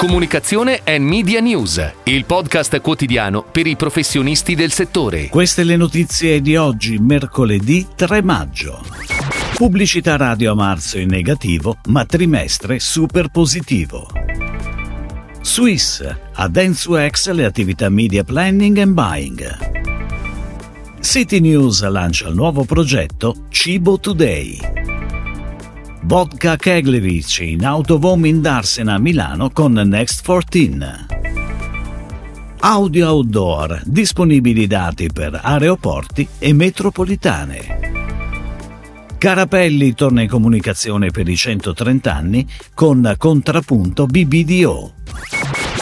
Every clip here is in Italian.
Comunicazione e Media News, il podcast quotidiano per i professionisti del settore. Queste le notizie di oggi, mercoledì 3 maggio. Pubblicità radio a marzo in negativo, ma trimestre super positivo. Swiss, a Dentsu-X le attività media planning and buying. City News lancia il nuovo progetto Cibo Today. Vodka Keglevich in Autovom in Darsena Milano con Next 14. Audio Outdoor, disponibili dati per aeroporti e metropolitane. Carapelli torna in comunicazione per i 130 anni con Contrapunto BBDO.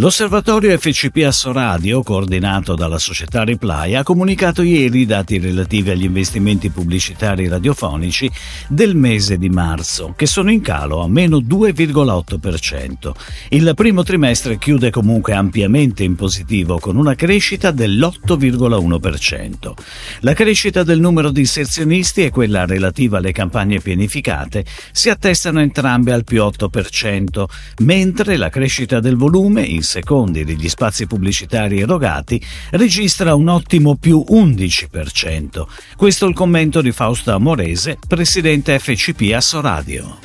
L'osservatorio FCP Assoradio, coordinato dalla società Reply, ha comunicato ieri i dati relativi agli investimenti pubblicitari radiofonici del mese di marzo, che sono in calo a meno 2,8%. Il primo trimestre chiude comunque ampiamente in positivo, con una crescita dell'8,1%. La crescita del numero di inserzionisti e quella relativa alle campagne pianificate si attestano entrambe al più 8%, mentre la crescita del volume in secondi degli spazi pubblicitari erogati registra un ottimo più 11%. Questo è il commento di Fausto Amorese, presidente FCP Assoradio.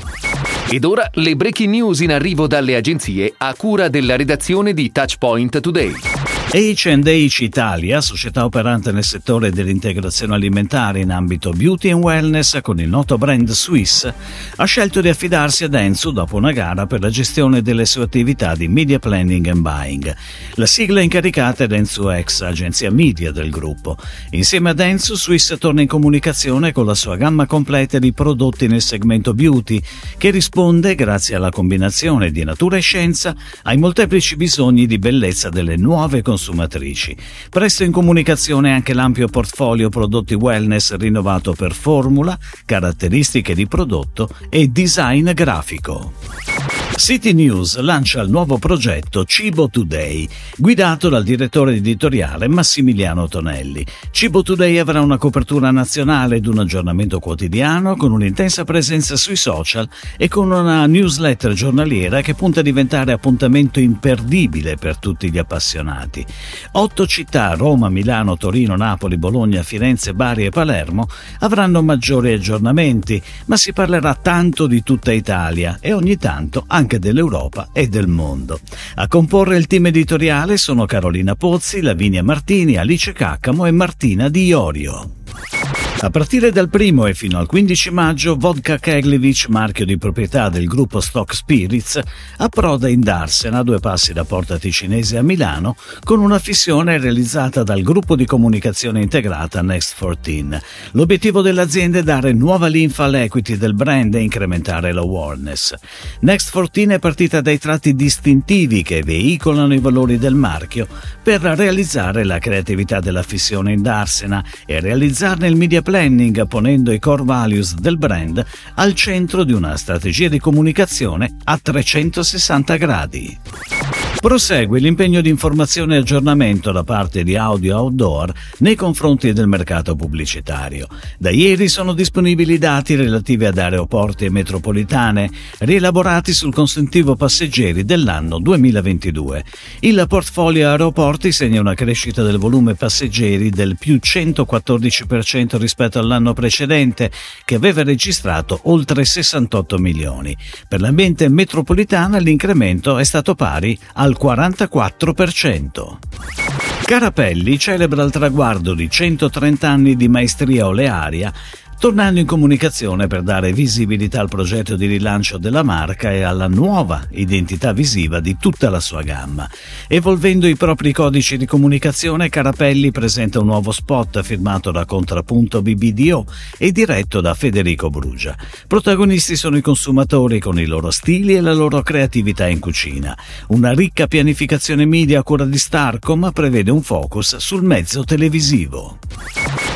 Ed ora le breaking news in arrivo dalle agenzie a cura della redazione di Touchpoint Today. H&H Italia, società operante nel settore dell'integrazione alimentare in ambito beauty and wellness con il noto brand Swiss, ha scelto di affidarsi a Densu dopo una gara per la gestione delle sue attività di media planning and buying. La sigla incaricata è Densu X, agenzia media del gruppo. Insieme a Densu, Swiss torna in comunicazione con la sua gamma completa di prodotti nel segmento beauty, che risponde, grazie alla combinazione di natura e scienza, ai molteplici bisogni di bellezza delle nuove consumatrici consumatrici. Presto in comunicazione anche l'ampio portfolio prodotti wellness rinnovato per formula, caratteristiche di prodotto e design grafico. City News lancia il nuovo progetto Cibo Today, guidato dal direttore editoriale Massimiliano Tonelli. Cibo Today avrà una copertura nazionale ed un aggiornamento quotidiano con un'intensa presenza sui social e con una newsletter giornaliera che punta a diventare appuntamento imperdibile per tutti gli appassionati. Otto città, Roma, Milano, Torino, Napoli, Bologna, Firenze, Bari e Palermo, avranno maggiori aggiornamenti, ma si parlerà tanto di tutta Italia e ogni tanto anche anche dell'Europa e del mondo. A comporre il team editoriale sono Carolina Pozzi, Lavinia Martini, Alice Caccamo e Martina Di Iorio. A partire dal 1 e fino al 15 maggio, Vodka Keglevich, marchio di proprietà del gruppo Stock Spirits, approda in Darsena, a due passi da Porta Ticinese a Milano, con una fissione realizzata dal gruppo di comunicazione integrata Next 14. L'obiettivo dell'azienda è dare nuova linfa all'equity del brand e incrementare l'awareness. Next 14 è partita dai tratti distintivi che veicolano i valori del marchio per realizzare la creatività della fissione in Darsena e realizzarne il media planning ponendo i core values del brand al centro di una strategia di comunicazione a 360 gradi. Prosegue l'impegno di informazione e aggiornamento da parte di Audio Outdoor nei confronti del mercato pubblicitario. Da ieri sono disponibili dati relativi ad aeroporti e metropolitane, rielaborati sul consuntivo passeggeri dell'anno 2022. Il portfolio aeroporti segna una crescita del volume passeggeri del più 114% rispetto all'anno precedente, che aveva registrato oltre 68 milioni. Per l'ambiente metropolitana l'incremento è stato pari al 44%. Carapelli celebra il traguardo di 130 anni di maestria olearia tornando in comunicazione per dare visibilità al progetto di rilancio della marca e alla nuova identità visiva di tutta la sua gamma. Evolvendo i propri codici di comunicazione, Carapelli presenta un nuovo spot firmato da Contrapunto BBDO e diretto da Federico Brugia. Protagonisti sono i consumatori con i loro stili e la loro creatività in cucina. Una ricca pianificazione media a cura di Starcom prevede un focus sul mezzo televisivo.